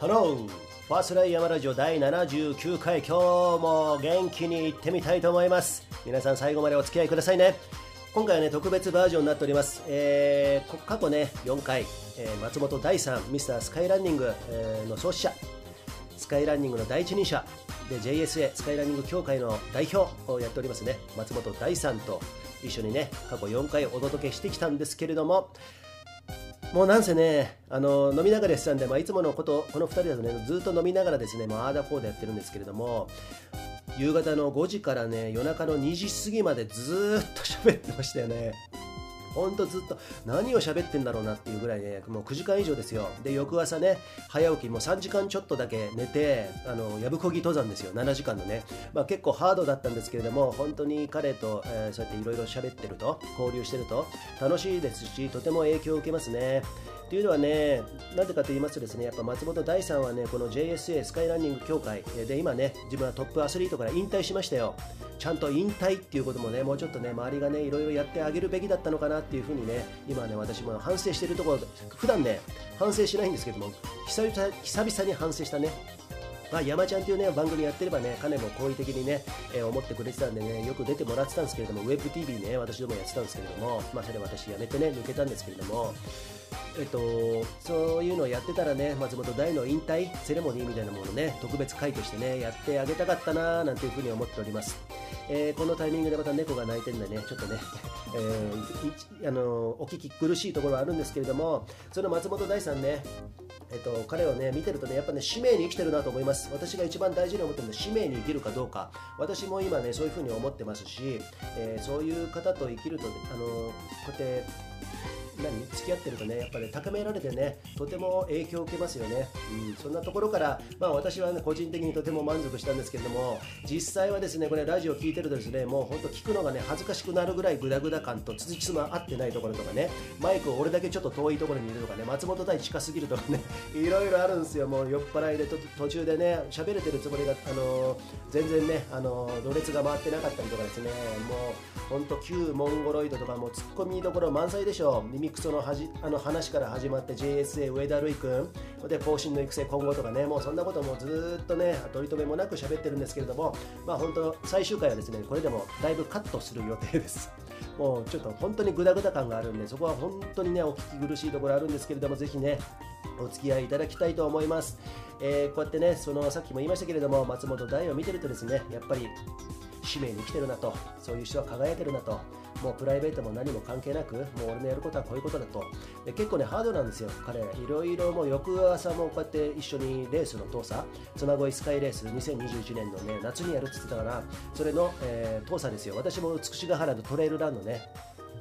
ハローファーストライヤマラジオ第79回今日も元気に行ってみたいと思います。皆さん最後までお付き合いくださいね。今回はね特別バージョンになっております、えー過去ね4回、えー松本大さんミスタースカイランニング、えーの創始者スカイランニングの第一人者で JSA スカイランニング協会の代表をやっておりますね。松本大さんと一緒にね過去4回お届けしてきたんですけれどももうなんせね、あの飲みながらやってたんで、まあ、いつものこと、この2人だとね、ずっと飲みながらですね、まあ、あーだこうだやってるんですけれども、夕方の5時からね、夜中の2時過ぎまでずっと喋ってましたよね。ほんとずっと何を喋ってんだろうなっていうぐらいね、もう9時間以上ですよ。で、翌朝ね、早起き、もう3時間ちょっとだけ寝て、あの、やぶこぎ登山ですよ、7時間のね。まあ結構ハードだったんですけれども、本当に彼と、えーそうやっていろいろ喋ってると、交流してると、楽しいですし、とても影響を受けますね。というのはね、なんでかと言いますとですね、やっぱ松本大さんはね、この JSA スカイランニング協会で今ね、自分はトップアスリートから引退しましたよ。ちゃんと引退っていうこともね、もうちょっとね、周りがね、いろいろやってあげるべきだったのかなっていうふうにね、今ね、私も反省してるところ、普段ね、反省しないんですけども、久々久々に反省したね、まあ、山ちゃんというね番組やってればね、彼も好意的にね、えー思ってくれてたんでね、よく出てもらってたんですけれども、WebTV ね、私どもやってたんですけれども、まあ、それ私やめてね、抜けたんですけれども、えっと、そういうのをやってたらね、松本大の引退セレモニーみたいなものね、特別会としてね、やってあげたかったなーなんていうふうに思っております。えーこのタイミングでまた猫が鳴いてるんでね、ちょっとね、えーあのお聞き苦しいところはあるんですけれども、その松本大さんね、えっと、彼をね見てるとねやっぱね使命に生きてるなと思います私が一番大事に思ってるのは使命に生きるかどうか私も今ねそういうふうに思ってますし、えーそういう方と生きるとあのこうやって何？付き合ってるとねやっぱり高められてねとても影響を受けますよね、うん、そんなところからまあ私はね個人的にとても満足したんですけれども実際はですねこれラジオ聞いてるとですねもう本当聞くのがね恥ずかしくなるぐらいグダグダ感とつじつま合ってないところとかねマイクを俺だけちょっと遠いところにいるとかね松本大近すぎるとかね いろいろあるんですよ。もう酔っ払いで途中でね喋れてるつもりがあのー全然ねあのーろれつが回ってなかったりとかですねもう本当旧モンゴロイドとかもツッコミどころ満載でしょ耳クソのはじあの話から始まって JSA 上田瑠衣君で後進の育成今後とかねもうそんなこともずっとね取り留めもなく喋ってるんですけれども。まあ本当最終回はですねこれでもだいぶカットする予定です。もうちょっと本当にグダグダ感があるんでそこは本当にねお聞き苦しいところあるんですけれどもぜひねお付き合いいただきたいと思います、えーこうやってねそのさっきも言いましたけれども松本大を見てるとですねやっぱり使命に生きてるなとそういう人は輝いてるなと。もうプライベートも何も関係なくもう俺のやることはこういうことだと。で結構ねハードなんですよ。彼いろいろもう翌朝もこうやって一緒にレースの遠さ妻恋スカイレース2021年のね夏にやるって言ってたからそれの、えー、遠さですよ。私も美しが原のトレイルランのね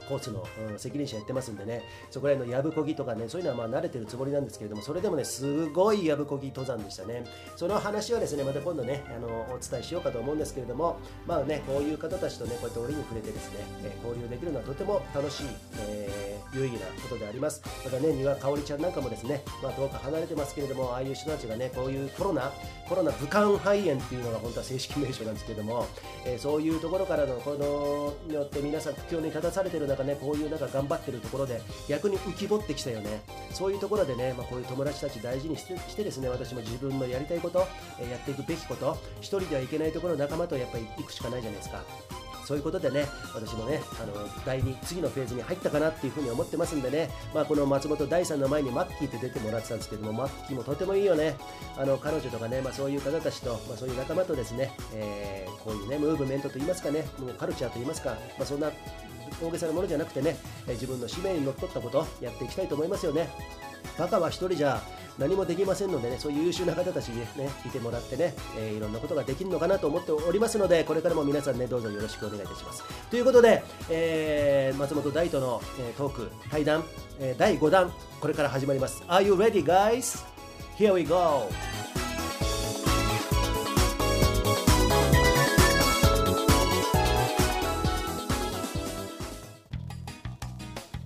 コースの、うん責任者やってますんでね、そこら辺のやぶこぎとかね、そういうのはまあ慣れてるつもりなんですけれども、それでもね、すごいやぶこぎ登山でしたね。その話はですね、また今度ね、あのお伝えしようかと思うんですけれども、まあね、こういう方たちとね、こうやって折に触れてですね、えー交流できるのはとても楽しい、えー有意義なことであります。またね、丹羽香織ちゃんなんかもですね、まあ遠く離れてますけれども、ああいう人たちがね、こういうコロナ、コロナ武漢肺炎っていうのが本当は正式名称なんですけれども、えーそういうところからのこのによって皆さん苦境に立たされてる中ねこういうなんか頑張ってるところで逆に浮き彫ってきたよね。そういうところでね、まあ、こういう友達たち大事にしてしてですね私も自分のやりたいこと、えやっていくべきこと一人ではいけないところ仲間とやっぱり行くしかないじゃないですか。そういうことでね、私もね、あの第2、次のフェーズに入ったかなっていうふうに思ってますんでね、まあ、この松本大さんの前にマッキーって出てもらってたんですけども、マッキーもとてもいいよね、あの彼女とかね、まあ、そういう方たちと、まあ、そういう仲間とですね、えーこういうね、ムーブメントといいますかね、もうカルチャーといいますか、まあ、そんな大げさなものじゃなくてね、え自分の使命にのっとったこと、やっていきたいと思いますよね。バカは一人じゃ何もできませんのでね、そういう優秀な方たちにね、いてもらってね、えーいろんなことができるのかなと思っておりますので、これからも皆さんね、どうぞよろしくお願いいたします。ということで、えー松本大との、えートーク、対談、え第5弾、これから始まります。Are you ready, guys? Here we go!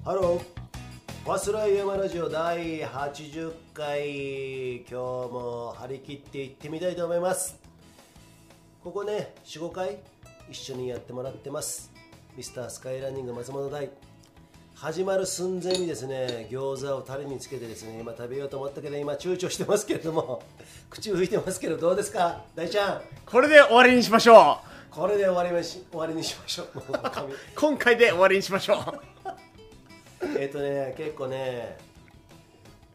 ハローファスライヤマラジオ第80回。今日も張り切っていってみたいと思います。ここね45回一緒にやってもらってます。ミスタースカイランニング松本大。始まる寸前にですね餃子をタレにつけてですね今食べようと思ったけど今躊躇してますけれども 口拭いてますけどどうですか？大ちゃん。これで終わりにしましょこれで終わりまし終わりにしましょう。今回で終わりにしましょう えっとね結構ね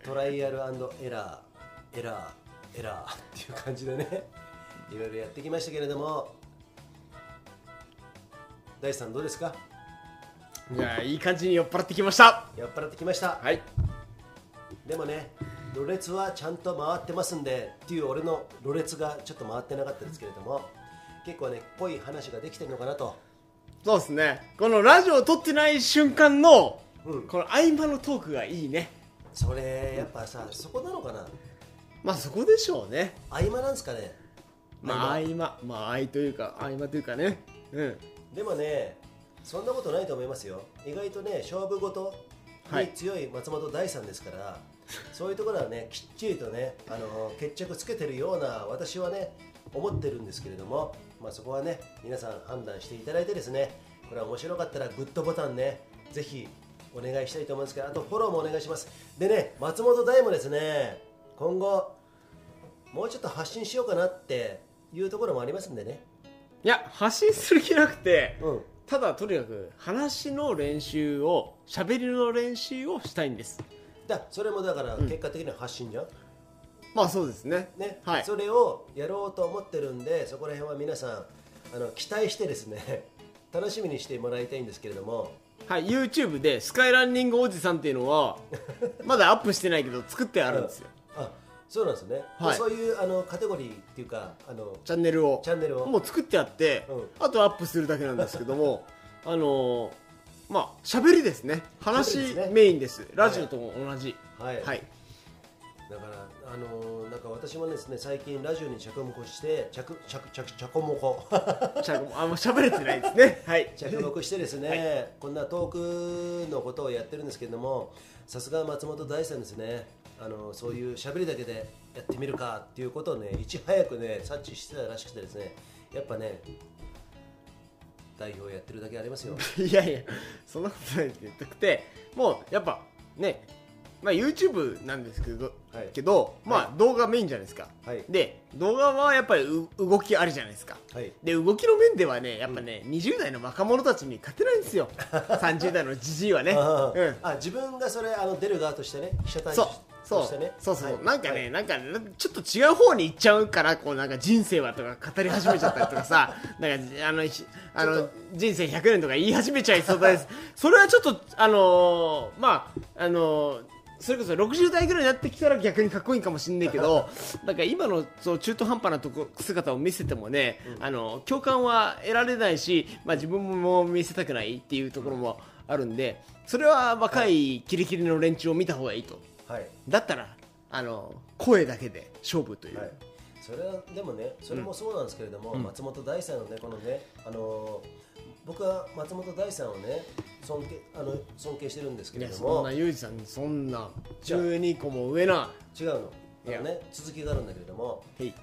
トライアルエラーエラーエラーっていう感じでね いろいろやってきましたけれども大地さんどうですか？じゃあいい感じに酔っ払ってきました。酔っ払ってきました。はい。でもねろれつはちゃんと回ってますんでっていう俺のろれつがちょっと回ってなかったですけれども結構ね濃い話ができてるのかなと。そうですね。このラジオを撮ってない瞬間の、うん。この合間のトークがいいね。それやっぱさそこなのかな？まあそこでしょうね。合間なんですかね？まあ合合間。間まあ合いというか合間というかね。うん。でもねそんなことないと思いますよ。意外とね勝負事に強い松本大さんですから、そういうところはね きっちりとねあの決着つけてるような私はね思ってるんですけれども、まあ、そこはね皆さん判断していただいてですねこれは面白かったらグッドボタンねぜひお願いしたいと思うんですけどあとフォローもお願いします。でね松本大もですね今後もうちょっと発信しようかなっていうところもありますんでね。いや発信する気なくてうん。ただとにかく話の練習を喋りの練習をしたいんです。だそれもだから結果的には発信じゃん、まあそうですね。ねはい。それをやろうと思ってるんでそこら辺は皆さんあの期待してですね 楽しみにしてもらいたいんですけれどもはい、YouTube でスカイランニングおじさんっていうのは まだアップしてないけど作ってあるんですよ。あそうなんですね、はい。そういうあのカテゴリーっていうかあのチャンネルを。チャンネルを。もう作ってあって、うん。あとアップするだけなんですけども あのーまあ喋りですね。話メインです。ラジオとも同じ。はい、はい、だからあのなんか私もですね最近ラジオに着目して着着着着目ちゃ あんま喋れてないですね。はい。着目してですね、こんなトークのことをやってるんですけれどもさすが松本大さんですね。あのそういう喋りだけでやってみるかっていうことをねいち早くね察知してたらしくてですねやっぱね代表やってるだけありますよ。いやいやそんなことないって言ってくてもうやっぱねまあ YouTube なんですけど、はい。けどまあ動画メインじゃないですか、はい。で動画はやっぱりう動きあるじゃないですか。はい。で動きの面ではねやっぱね、20代の若者たちに勝てないんですよ。30代のじじいはね、あ,、うん、あ自分がそれあの出る側としてね被写体そうそう。としてね。そうそう、はい。なんかね、はい。なんかちょっと違う方に行っちゃうからこうなんか人生はとか語り始めちゃったりとかさ。なんかあのひあのちょっ人生100年とか言い始めちゃいそうですそれはちょっとあのーまああのーそれこそ60代ぐらいになってきたら逆にかっこいいかもしんないけど なんか今のそう中途半端なとこ姿を見せてもね、あの共感は得られないし、まあ、自分も見せたくないっていうところもあるんでそれは若いキリキリの連中を見た方がいいと。はい。だったらあの声だけで勝負という、はい、それはでもねそれもそうなんですけれども、うん。松本大さんのねこのねあのー僕は松本大さんをね尊敬あの尊敬してるんですけれども。そんなユージさんにそんなじゃあ。12個も上な。違うの。あのね続きがあるんだけれども。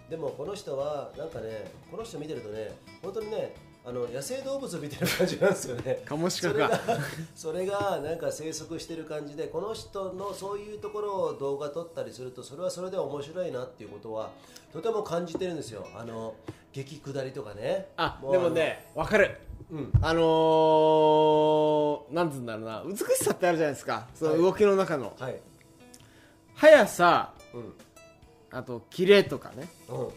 でもこの人はなんかねこの人見てるとね本当にねあの野生動物みたいな感じなんですよね。カモシカそれがかそれがなんか生息してる感じでこの人のそういうところを動画撮ったりするとそれはそれで面白いなっていうことはとても感じてるんですよ。あの激下りとかね。あうでもねわかるあのうん。あのー、なんつうんだろうな。美しさってあるじゃないですか。そのはい。動きの中の、はい。速さ。うん。あとキレとかね。うん。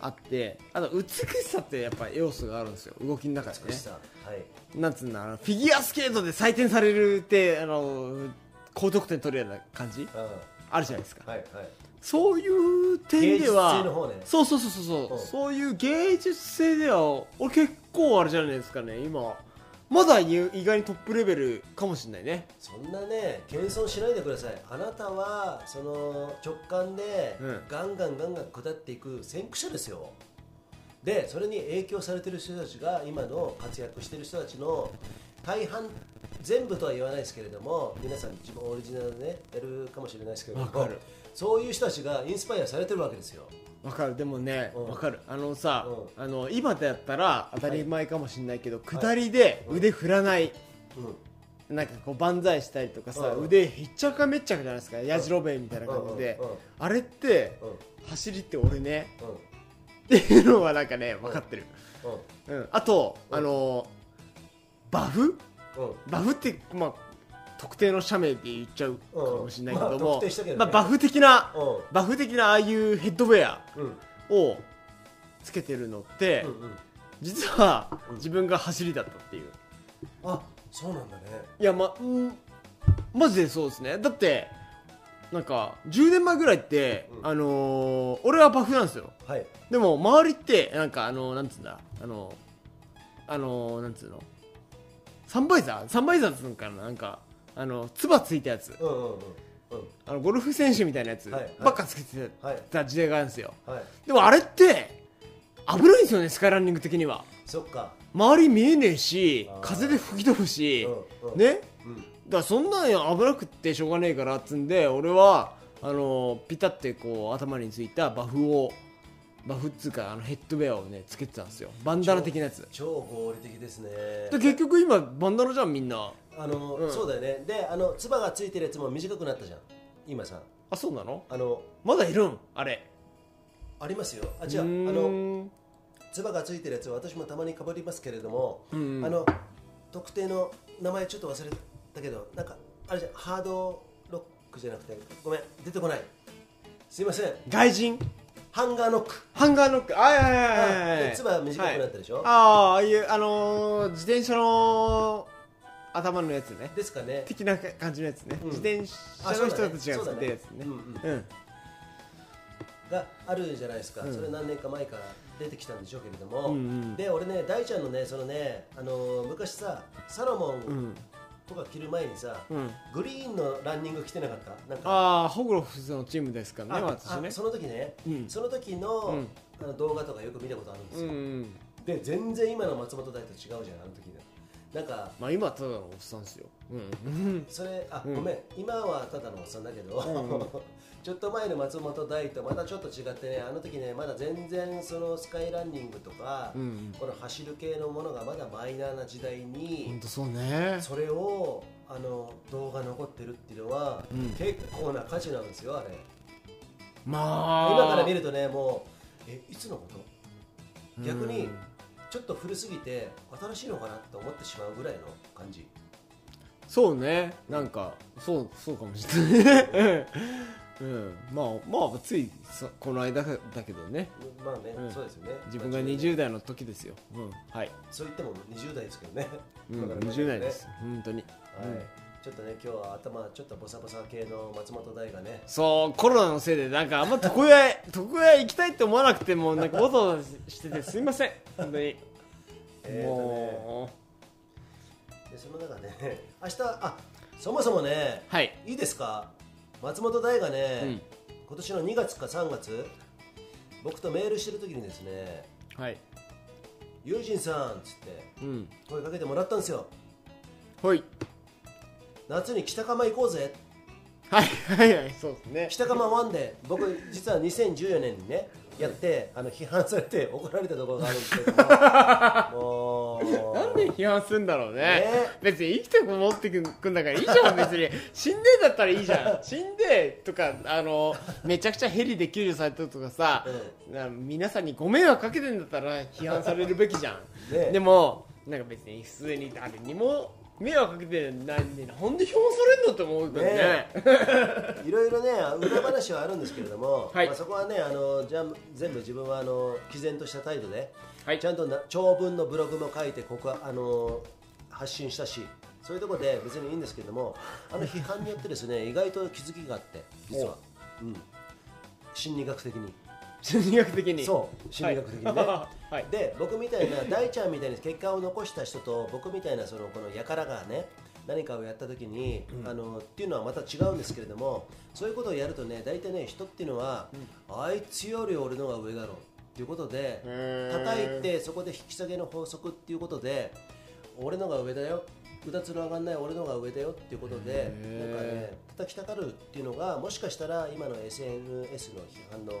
あって。あと美しさってやっぱ要素があるんですよ。動きの中でね。美しさ。はい。なんつうんだあのフィギュアスケートで採点されるってあの高得点取るような感じ？うん。あるじゃないですか。はいはい。そういう点では芸術性の方ね。そうそうそうそうそう、うん。そういう芸術性では俺結構あれじゃないですかね今。まだ意外にトップレベルかもしれないね。そんなね謙遜しないでください。あなたはその直感でうん。ガンガンガンガン下っていく先駆者ですよ。でそれに影響されてる人たちが今の活躍してる人たちの大半全部とは言わないですけれども皆さん自分オリジナルでねやるかもしれないですけれどもわかるそういう人たちがインスパイアされてるわけですよ。わかる。でもねうん。わかる。あのさうあの今だったら当たり前かもしれないけど、下りで腕振らない。うん。なんかこう万歳したりとかさ、うん。腕ひっちゃかめっちゃかじゃないですか。やじろべえみたいな感じで、あれってうん。走りって俺ねうん。っていうのはなんかね分かってる、うん。うん、あと、うん。あのバフ？うん。バフってまあ特定の社名で言っちゃうかもしれないけどうん。まあね。まあ、バフ的なうバフ的なああいうヘッドウェアんうん。をつけてるのって、うんうん。実はうん自分が走りだったっていう。あそうなんだね。いやまうんマジでそうですね。だってなんか10年前ぐらいって、うんあのー俺はバフなんですよ。はい。でも周りってなんかあのなんつうんだ。あのあのなんつうの。サンバイザー？サンバイザーっつうのかな。なんかあのつばついたやつ。うんうんうんうん。あのゴルフ選手みたいなやつ。はいはい。ばっかつけてはいた時代があるんですよ。はい。でもあれって危ないんですよねスカイランニング的には。そっか。周り見えねえし風で吹き飛ぶしうんうん。ね。うん。だからそんなん危なくってしょうがねえからっつんで俺はあのピタってこう頭についたバフをバフっつうかあのヘッドウェアをねつけてたんですよ。バンダナ的なやつ。超合理的ですね。で結局今バンダナじゃんみんなあの、うん。そうだよね。であのつばがついてるやつも短くなったじゃん。今さあそうなの？あのまだいるん？あれ。ありますよ。あじゃあのん。つばがついてるやつ私もたまにかぶりますけれども、うんあの特定の名前ちょっと忘れたけどなんかあれじゃん。ハードロックじゃなくてごめん。出てこない。すいません。外人？ハンガーノック。ハンガーノック。はいはいはいはいでつば短くなったでしょ、ああああいうあのー自転車の頭のやつね。ですかね。的な感じのやつね、うん。自転車の人たちがつけてるやつね。そうだね。うん。があるじゃないですか、うん。それ何年か前から出てきたんでしょうけれども、うんうんで俺ね大ちゃんのねそのねあのー昔さサロモンうん。とか着る前にさ、うん。グリーンのランニング着てなかった？なんか。ああホグロフスのチームですからねあ私ね。あその時ね、うん。その時の,、うん。あの動画とかよく見たことあるんですよ、うんうん。で全然今の松本大と違うじゃんあの時のなんかまあ今はただのおっさんですよ。うん。それあ、うん。ごめん。今はただのおっさんだけど、うん。う んちょっと前の松本大とまたちょっと違ってねあの時ねまだ全然そのスカイランニングとか、うん。うんこの走る系のものがまだマイナーな時代本に当そうね。それをあの動画残ってるっていうのは、うん。結構な価値なんですよあれ。まあ。今から見るとねもうえいつのこと？逆にうんちょっと古すぎて新しいのかなと思ってしまうぐらいの感じ。そうね。なんかそうそうかもしれないね。うん。まあまあついそこの間だけどね。まあね、うん。そうですよね。自分がまあ20代の時ですよ。うん。はい。そう言っても20代ですけどね、うん わかりました20ね。代です本当に。はい、うんちょっとね今日は頭ちょっとボサボサ系の松本大がね。そうコロナのせいでなんかあんま床屋へ 床屋へ行きたいって思わなくてもなんかわざわざしててすいません。本当に。えーとね。もでその中ね 明日あそもそもねうはい。いいですか？松本大がね、うん。今年の2月か3月僕とメールしてる時にですねはい「友人さん」っつってうん。声かけてもらったんですよ。ほい夏に北釜行こうぜ。はいはいはいそうですね。北釜ワンで僕実は2014年にねやってあの批判されて怒られたところがあるんですけども。もう。なんで批判するんだろうね。ね。別に生きて戻ってくんだからいいじゃん別に。死んでんだったらいいじゃん。死んでとかあのめちゃくちゃヘリで救助されたとかさ、な皆さんにご迷惑かけてんだったら批判されるべきじゃん、ね。でもなんか別に普通に誰にも迷惑かけてないんでなんで批判されんのって思うけどね。ねいろいろね裏話はあるんですけれども、はい。まあ、そこはねあのじゃあ全部自分はあの毅然とした態度で、はい。ちゃんとな長文のブログも書いてここはあの発信したしそういうところで別にいいんですけれどもあの批判によってですね意外と気づきがあって実は、うん、心理学的に心理学的に。そう心理学的にね、はい。で僕みたいな大ちゃんみたいに結果を残した人と僕みたいなそのこの輩がね何かをやった時に、あのっていうのはまた違うんですけれどもそういうことをやるとね大体ね人っていうのは、あいつより俺のが上だろうっていうことで叩いてそこで引き下げの法則っていうことで俺のが上だよ。うだつの上がんない俺のが上だよっていうことでなんかね叩きたがるっていうのがもしかしたら今の SNS の批判の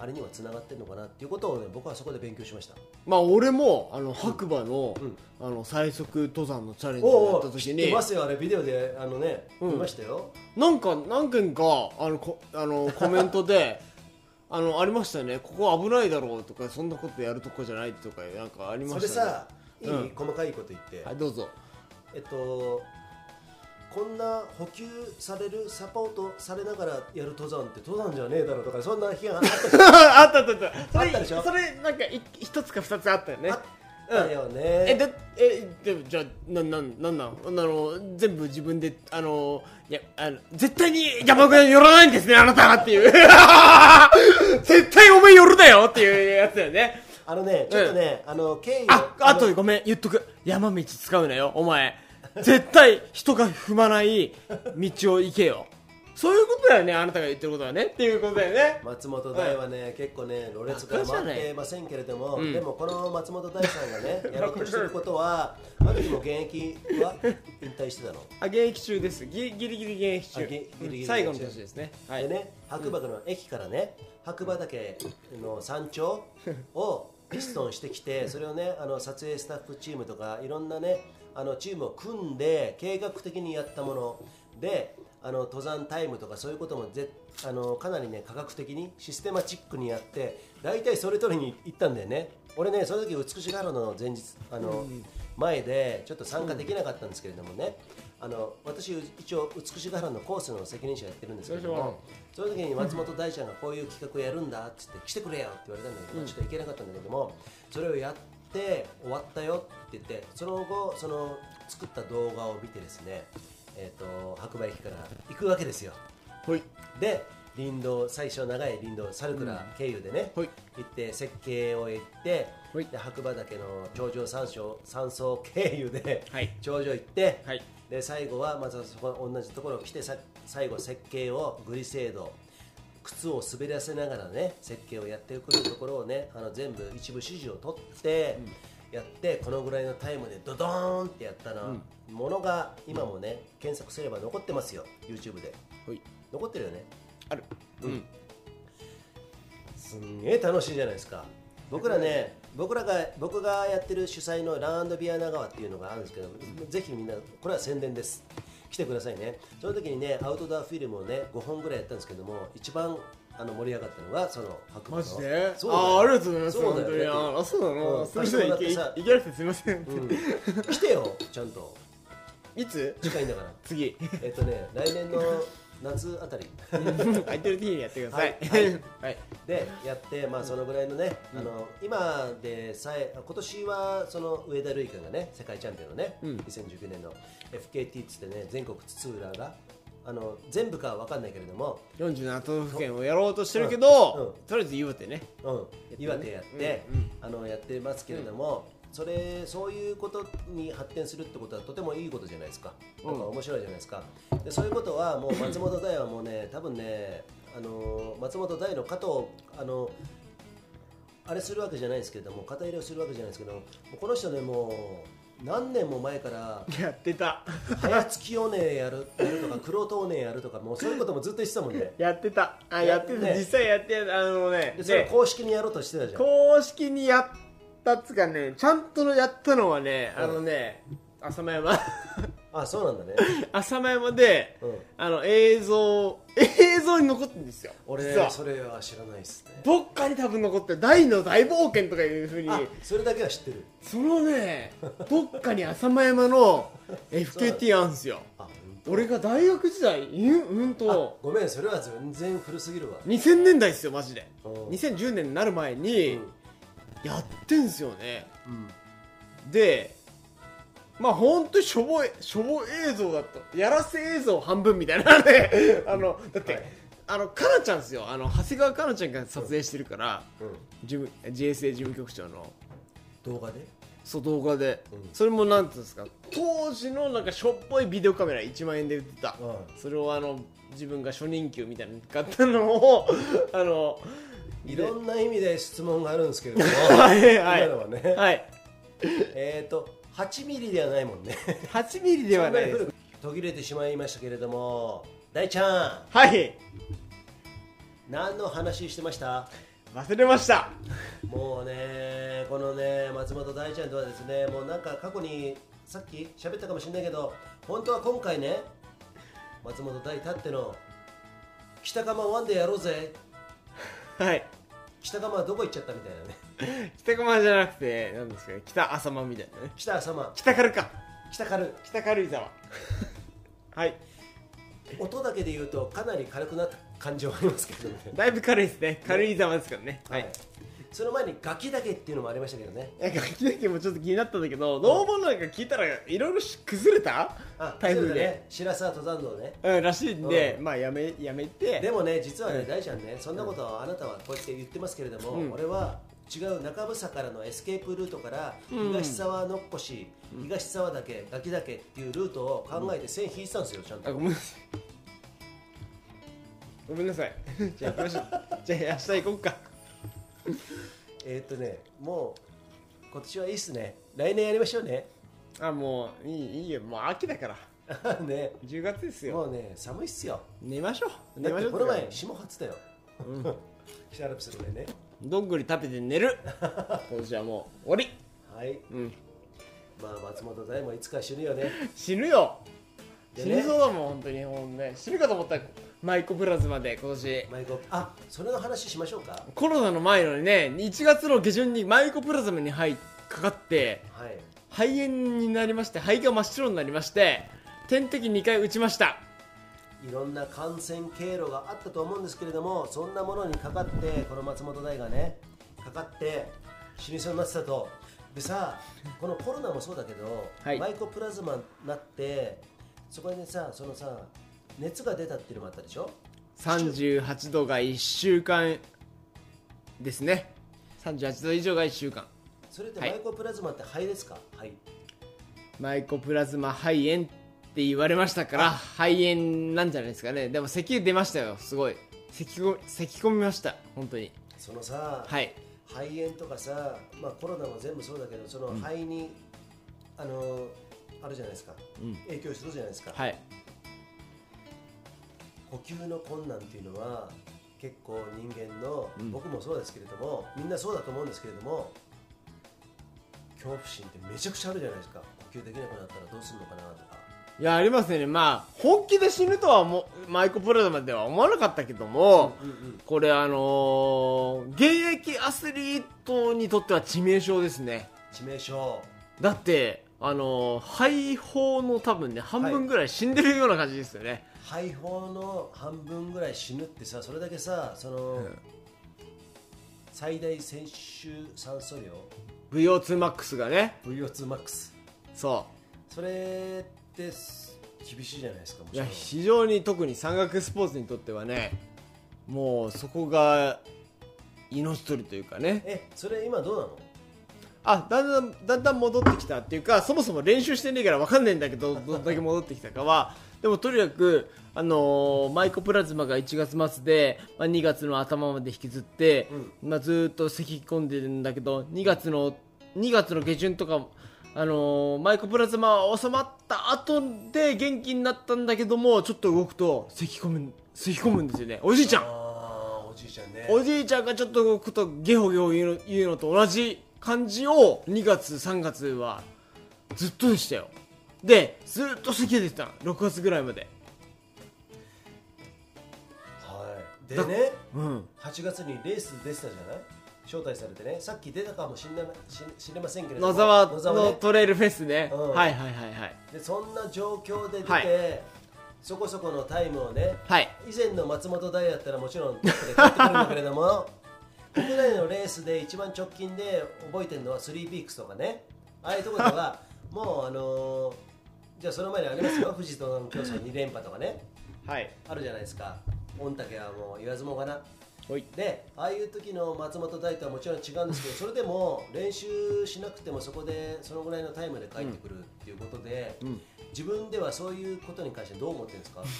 あれにはつながってるのかなっていうことをね僕はそこで勉強しました。まあ俺もあの白馬の,、うん。あの最速登山のチャレンジをやっった時にてますよあれビデオであのね、うん。見ましたよ。なんか何件かあのこあのコメントで あのありましたよね。ここ危ないだろうとかそんなことやるとこじゃないとかなんかありまそしたね。れさいい、うん細かいこと言って、はいどうぞ。えっとこんな補給されるサポートされながらやる登山って登山じゃねえだろうとかそんな批判あった あったあったあった。でしょ？それなんかい一つか二つあったよね。あったよね、えだえでもじゃあなんなんなんなんあの全部自分であのいやあの絶対に山小屋に寄らないんですねあなたっていう。絶対お前寄るなよっていうやつだよね。あのねちょっとね、あの経緯をああとのごめん言っとく。山道使うなよお前絶対人が踏まない道を行けよ。そういうことだよねあなたが言ってることはね。っていうことだよね。松本大はね、結構ね、ろれつが回ってませんけれども、うん。でもこの松本大さんがね、やろうとしてることは、あの時も現役は引退してたの？あ現役中です。ギリギリギリ現役中。あギリギリギリ最後の年ですね。はい。でね、白馬の駅からね、白馬岳の山頂をピストンしてきて、それをね、あの撮影スタッフチームとか、いろんなね、あのチームを組んで、計画的にやったもので、あの登山タイムとかそういうこともぜあのかなりね科学的にシステマチックにやって大体それ取りに行ったんだよね。俺ねその時美しが原の前日あの、前でちょっと参加できなかったんですけれどもね、あの私一応美しが原のコースの責任者やってるんですけれども、その時に松本大ちゃんがこういう企画をやるんだっつって来てくれよって言われたんだけど、ちょっと行けなかったんだけどもそれをやって終わったよって言ってその後その作った動画を見てですね、えー、と白馬駅から行くわけですよ。はい。で林道最初長い林道サルクラ経由でね、はい。行って設計を行って、はい。で白馬岳の頂上山荘山荘経由で、はい。頂上行って、はい。で最後はまたそこ同じところを来てさ最後設計をグリセード靴を滑らせながらね設計をやってくるところをねあの全部一部指示を取って、やってこのぐらいのタイムでドドーンってやったの、ものが今もね検索すれば残ってますよ YouTube で。はい。残ってるよね。ある。うん。すんげえ楽しいじゃないですか。僕らね僕らが僕がやってる主催のランビア長川っていうのがあるんですけどぜひみんなこれは宣伝です来てくださいね。その時にねアウトドアフィルムをね5本ぐらいやったんですけども一番あの盛り上がったのがその白馬の。マジで？そうあありがとうございます。そうだよああそうなの？うん。すみません。いけなくてすみません。うん。来てよちゃんと。いつ？近いんだから。次。えっとね来年の夏あたり。空いてる時にやってください。はい。はい。はい。でやって、まあ、そのぐらいのね、あの今でさえ今年はその上田瑠衣君がね世界チャンピオンのね、うん。2019年の FKT っつってね全国津々浦々あの全部かは分かんないけれども、47都道府県をやろうとしてるけど、うん。うん。とりあえず岩手ね。うん、岩手やって、うん。うん。あのやってますけれども、それそういうことに発展するってことはとてもいいことじゃないですか、なんか面白いじゃないですか。でそういうことはもう松本大はもうね多分ねあの松本大の肩をあのあれするわけじゃないですけれども肩入れをするわけじゃないですけどこの人ねもう何年も前からやってた。早月きをねやるやるとか黒とをねやるとかもうそういうこともずっと言ってたもんね。やってた。あややってた、ね実際やってあのねでそれ公式にやろうとしてたじゃん。公式にやったっつかねちゃんとやったのはねうん。あのね浅間山。あそうなんだね、浅間山でうん、あの映像映像に残ってるんですよ。俺実は。それは知らないっすね。どっかに多分残ってる。大の大冒険とかいうふうに。あそれだけは知ってる。そのね どっかに浅間山の FKT あるんですよ。あ俺が大学時代うんうんあとごめんそれは全然古すぎるわ。2000年代ですよマジで。うん。2010年になる前うにんやってんすよね。うん。でまあ本当にしょぼいしょぼ映像だった。やらせ映像半分みたいなね。あのだって、はい。あのかなちゃんですよ。あの長谷川かなちゃんが撮影してるから、うん。事務 JSA 事務局長の。動画で？そう動画で、うん。それもなんていうんですか？当時のなんかしょっぽいビデオカメラ1万円で売ってた、うそれをあの自分が初任給みたいなの買ったのを あのいろんな意味で質問があるんですけれども。はいはい。今のはね。はい。えっと8ミリではないもんね。8ミリではないです。途切れてしまいましたけれども。大ちゃん。はい。何の話してました？忘れました。もうねこのね松本大ちゃんとはですねもうなんか過去にさっき喋ったかもしれないけど本当は今回ね松本大たっての北釜ワンでやろうぜはい。北釜はどこ行っちゃったみたいなね。北駒じゃなくて何ですかね北浅間みたいなね。北浅間。北軽か。北軽。北軽井沢。はい。音だけで言うとかなり軽くなった感じはありますけどね。だいぶ軽いですね。軽井沢ですからね。はい、その前にガキだけっていうのもありましたけどね。なんか秋だけもちょっと気になったんだけどノーボなんか聞いたらいろいろ崩れた？あ台風で、ね。白沢登山道ね。うんらしいんで、うん。まあやめやめて。でもね実はね、うん。大ちゃんねそんなことはあなたはこうやって言ってますけれども、うん。俺は違う中房からのエスケープルートからうん。東沢のっこし、東沢岳ガキ岳っていうルートを考えて線引いてたんですよちゃんと。あごめんなさい。ごめんなさい。じゃあ行きましょう。じゃあ明日行こうか えーっとねもう今年はいいっすね。来年やりましょうね。あもういいいいよ。もう秋だから。ね。10月ですよ。もうね寒いっすよ。寝ましょう。寝ましてょうこの前霜張ってたよ、北アルプスの上ね。どんぐり食べて寝る。今年はもう終わり。はい。うん。まあ松本大もいつか死ぬよね。死ぬよ。でね。死にそうだもん本当に。ほんね死ぬかと思ったマイコプラズマで今年。マイコあそれの話しましょうか？コロナの前のにね1月の下旬にマイコプラズマに入っかかってはい。肺炎になりまして肺が真っ白になりまして点滴2回打ちました。いろんな感染経路があったと思うんですけれどもそんなものにかかってこの松本大がねかかって死にそうになってたと。でさこのコロナもそうだけど、はい。マイコプラズマになってそこにさそのさ熱が出たっていうのもあったでしょ？38度が1週間ですね。38度以上が1週間。それってはい。マイコプラズマって肺ですか？肺。マイコプラズマ肺炎って言われましたから肺炎なんじゃないですかね。でも咳出ましたよすごい。咳こ咳込みました本当に。そのさ、はい。肺炎とかさ、まあ、コロナも全部そうだけどその肺に、あのあるじゃないですか、うん。影響するじゃないですか、はい呼吸の困難っていうのは結構人間の、うん。僕もそうですけれどもみんなそうだと思うんですけれども恐怖心ってめちゃくちゃあるじゃないですか。呼吸できなくなったらどうするのかなとか。いやありますね。まあ本気で死ぬとはもマイコプラズマでは思わなかったけども、うんうん。これあのー現役アスリートにとっては致命傷ですね。致命傷。だってあのー肺胞の多分ね半分ぐらい死んでるような感じですよね、肺胞の半分ぐらい死ぬってさそれだけさその、最大摂取酸素量 VO2MAX がね。VO2MAX そそれってす厳しいじゃないですかいや非常に特に山岳スポーツにとってはねもうそこが命取りというかね。えそれ今どうなの？あだんだんだんだん戻ってきたっていうかそもそも練習してねえから分かんないんだけどどんだけ戻ってきたかは。でもとにかく、あのーマイコプラズマが1月末で、まあ、2月の頭まで引きずって、まあ、ずーっと咳き込んでるんだけど2月の2月の下旬とか、あのーマイコプラズマは収まった後で元気になったんだけどもちょっと動くと咳き込む咳き込むんですよね。おじいちゃん。おじいちゃんね。おじいちゃんがちょっと動くとゲホゲホ言うの言うのと同じ感じを2月3月はずっとでしたよ。でずっと咳が出てた。の6月ぐらいまででねうん。8月にレース出てたじゃない？招待されてね。さっき出たかもしれないし知れませんけれども野沢のトレイルフェスね、うん。はいはいはいはい。でそんな状況で出て、はい。そこそこのタイムをねはい。以前の松本大だったらもちろんトップで帰ってくるんだけれども 国内のレースで一番直近で覚えてるのはスリーピークスとかね。ああいうところとかもうあのーじゃあその前にありますよ富士登山競争2連覇とかね。はい。あるじゃないですか御嶽はもう言わずもがな。でああいう時の松本大とはもちろん違うんですけど それでも練習しなくてもそこでそのぐらいのタイムで帰ってくるっていうことで、ん。自分ではそういうことに関してどう思ってるんですか？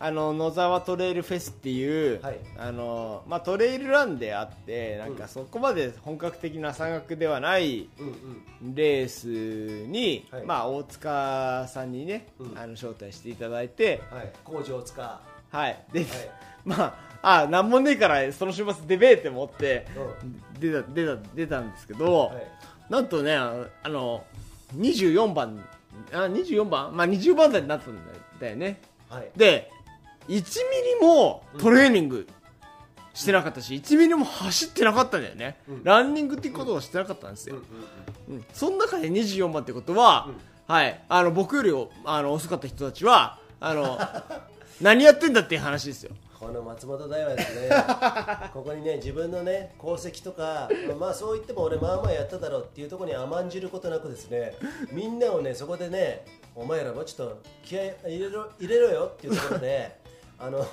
あの野沢トレイルフェスっていう、はい。あのまあ、トレイルランであってなんかそこまで本格的な山岳ではないうんうん。レースに、はい。まあ、大塚さんにね、うん。あの招待していただいて、はい。工場塚ははい。で、い。まああなんもねえからその週末出べえって思ってうん。出た出た出たんですけど、はい。なんとねああの24番あ24番？まあ20番台になったんだよね。はい。で1ミリもトレーニングしてなかったし、1ミリも走ってなかったんだよね、うん。ランニングっていうことをしてなかったんですよ、うんうんうん。その中で24番ってことは、はい、あの僕よりおあの遅かった人たちはあの 何やってんだっていう話ですよ。この松本大はですね。ここにね自分のね功績とかまあそう言っても俺まあまあやっただろうっていうところに甘んじることなくですねみんなをねそこでねお前らもちょっと気合い入れろ入れろよっていうところであの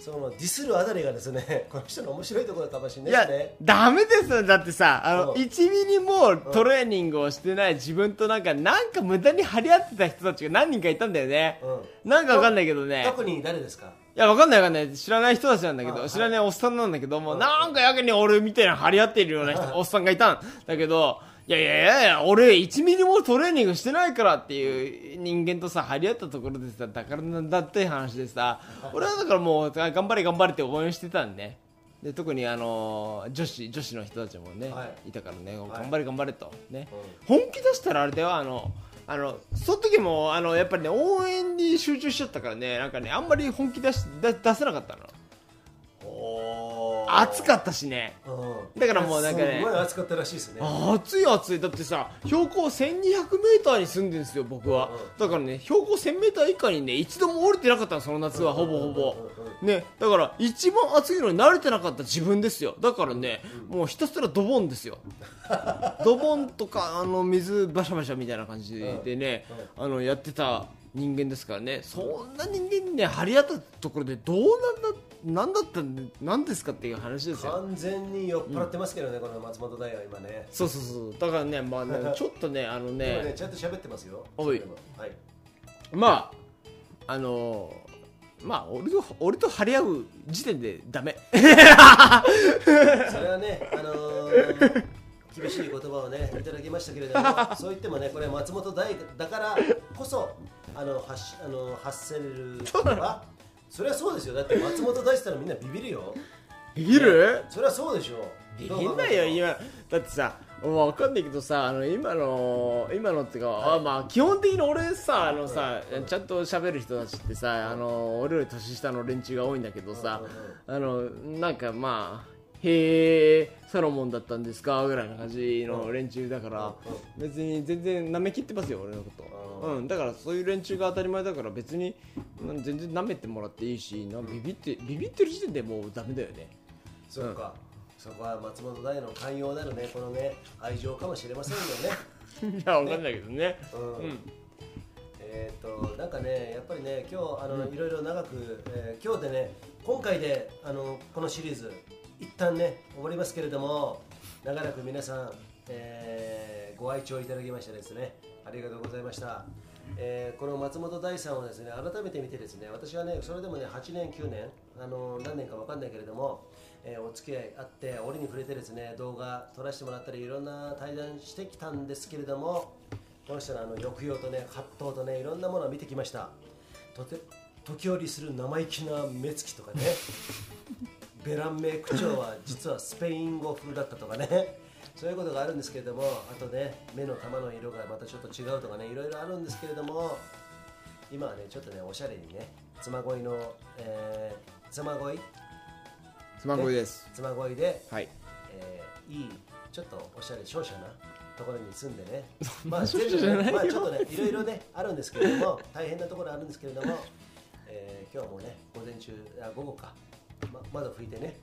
そのディスるあたりがですねこの人の面白いところかもしれいやないですねダメですよ。だってさあのうん。1ミリもトレーニングをしてない自分となんかなんか無駄に張り合ってた人たちが何人かいたんだよね、うなんかわかんないけどね。特に誰ですか？いや、わかんないわかんない。知らない人たちなんだけど、知らないおっさんなんだけども、うん。なんかやけに俺みたいな張り合ってるような人、おっさんがいたんだけど、いやいやいや俺1ミリもトレーニングしてないからっていう人間とさ、張り合ったところでさ、だからなんだって話でさ、俺はだからもう、頑張れ頑張れって応援してたんね。で特にあのー女子女子の人たちもね、、はい。たからね、頑張れ頑張れと。ね、う本気出したらあれだよあのあのその時もあのやっぱりね応援に集中しちゃったからねなんかねあんまり本気出し出出せなかったの。お暑かったしね。うん。だからもうなんかね。すごい暑かったらしいですね。暑い暑い。だってさ標高 1200m に住んでるんですよ僕は。うんうんだからね標高 1000m 以下にね一度も降りてなかったのその夏はほぼほぼ。うんねだから一番暑いのに慣れてなかった自分ですよ。だからねもうひたすらドボンですよ。ドボンとかあの水バシャバシャみたいな感じでねあのやってた人間ですからね。そんな人間にね張り合ったところでどうなんだなんだったんでなんですかっていう話ですよ。完全に酔っ払ってますけどね、この松本大は今ね。そうそうそうだからねまあね ちょっとねあの今ねねちゃんと喋ってますよ。おい。それでもはい。まああのーまあ俺と俺と張り合う時点でダメ。それはね、あのー厳しい言葉をねいただきましたけれども そう言ってもねこれ松本大だからこそあの発しあの発せれる言葉それはそうですよ。だって松本大って言ったらみんなビビるよ。ビビる？それはそうでしょ。ビビんないよ今。だってさわかんないけどさあの今の今のっていうか、あまあ基本的に俺さあのさ、ちゃんと喋る人たちってさあの俺より年下の連中が多いんだけどさ、あのなんかまあへえサロモンだったんですかぐらいな感じの連中だから、別に全然舐めきってますよ俺のこと、うん。うん、だからそういう連中が当たり前だから別にうん全然舐めてもらっていいしなビビってビビってる時点でもうダメだよね。そうか、そこは松本大の寛容なるねこのね愛情かもしれませんよね。いやわかんないけどね。うん。うん。えー、となんかねやっぱりね今日あの、いろいろ長く、えー今日でね今回であのこのシリーズ一旦ね終わりますけれども長らく皆さん、えーご愛聴いただきましてですねありがとうございました、えーこの松本大さんをですね改めて見てですね私はねそれでもね8年9年あの何年か分かんないけれども、えーお付き合いあって折に触れてですね動画撮らせてもらったりいろんな対談してきたんですけれどもこの人のあの抑揚とね葛藤とねいろんなものを見てきました。とて時折する生意気な目つきとかね。ベラン名口調は実はスペイン語風だったとかね。そういうことがあるんですけれどもあとね目の玉の色がまたちょっと違うとかねいろいろあるんですけれども今はねちょっとねおしゃれにね妻恋の、えー妻恋妻恋です。妻恋ではい。えーいいちょっとおしゃれ少々なところに住んでね。まあまあちょっとねいろいろねあるんですけれども大変なところあるんですけれども、えー今日もね午前中あ午後か、ま、窓拭いてね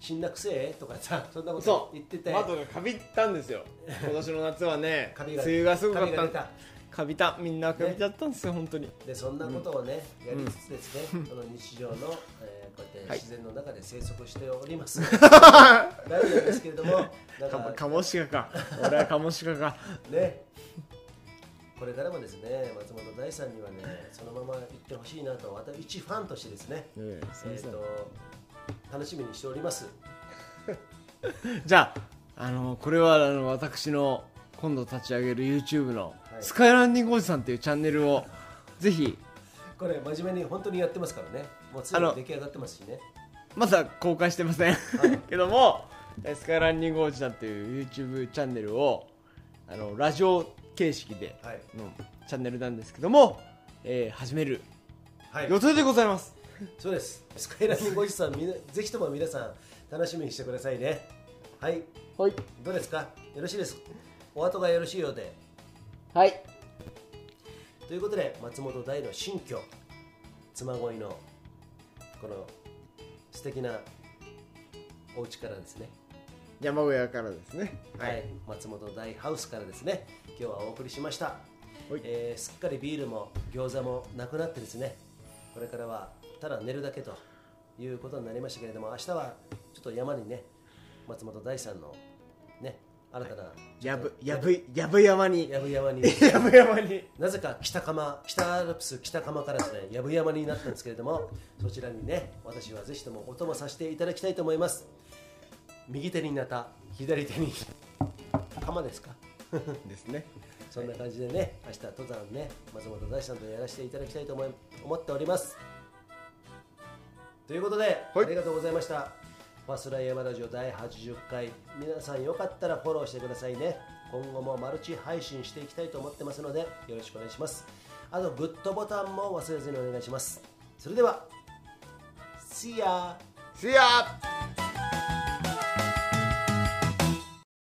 死んだくせえ？とかさそんなこと言ってて。窓がかびったんですよ。今年の夏はね。梅雨がすごかった。カビが出た。かびた。みんなかびちゃったんですよ、本当に。でそんなことをね、やりつつですね、この日常の、えーこうやってはい。自然の中で生息しております、大 事なんですけれどもかかカモシカか。俺はカモシカか。ねこれからもですね松本大さんにはねそのまま行ってほしいなと私一ファンとしてですね、えーと楽しみにしております。じゃああのこれはあの私の今度立ち上げる YouTube の、はい。スカイランニングおじさんっていうチャンネルを ぜひ。これ真面目に本当にやってますからね。もうすであのに出来上がってますしね。まだ公開してません、けどもスカイランニングおじさんという YouTube チャンネルをあのラジオ形式ではい。のチャンネルなんですけども、えー始めるはい。予定でございます、そうです。スカイランニングおじさんぜひとも皆さん楽しみにしてくださいね。はい。はい。どうですか？よろしいですお後がよろしいようで。はい。ということで松本大の新居。妻恋のこの素敵なお家からですね山小屋からですね。はい、松本大ハウスからですね。今日はお送りしました、はい。えーすっかりビールも餃子もなくなってですね。これからはただ寝るだけということになりましたけれども明日はちょっと山にね松本大さんのね新たなやぶやぶやぶ山に。やぶ山に。やぶ山に。なぜか北釜北アルプス北釜からですねやぶ山になったんですけれどもそちらにね私はぜひともお供させていただきたいと思います右手になた左手に。釜ですか？ですね。そんな感じでね明日登山ね松本大さんとやらせていただきたいと思い思っております。ということで、はい。ありがとうございました。ファスライヤマラジオ第80回。皆さんよかったらフォローしてくださいね。今後もマルチ配信していきたいと思ってますのでよろしくお願いします。あとグッドボタンも忘れずにお願いします。それでは See ya! See ya!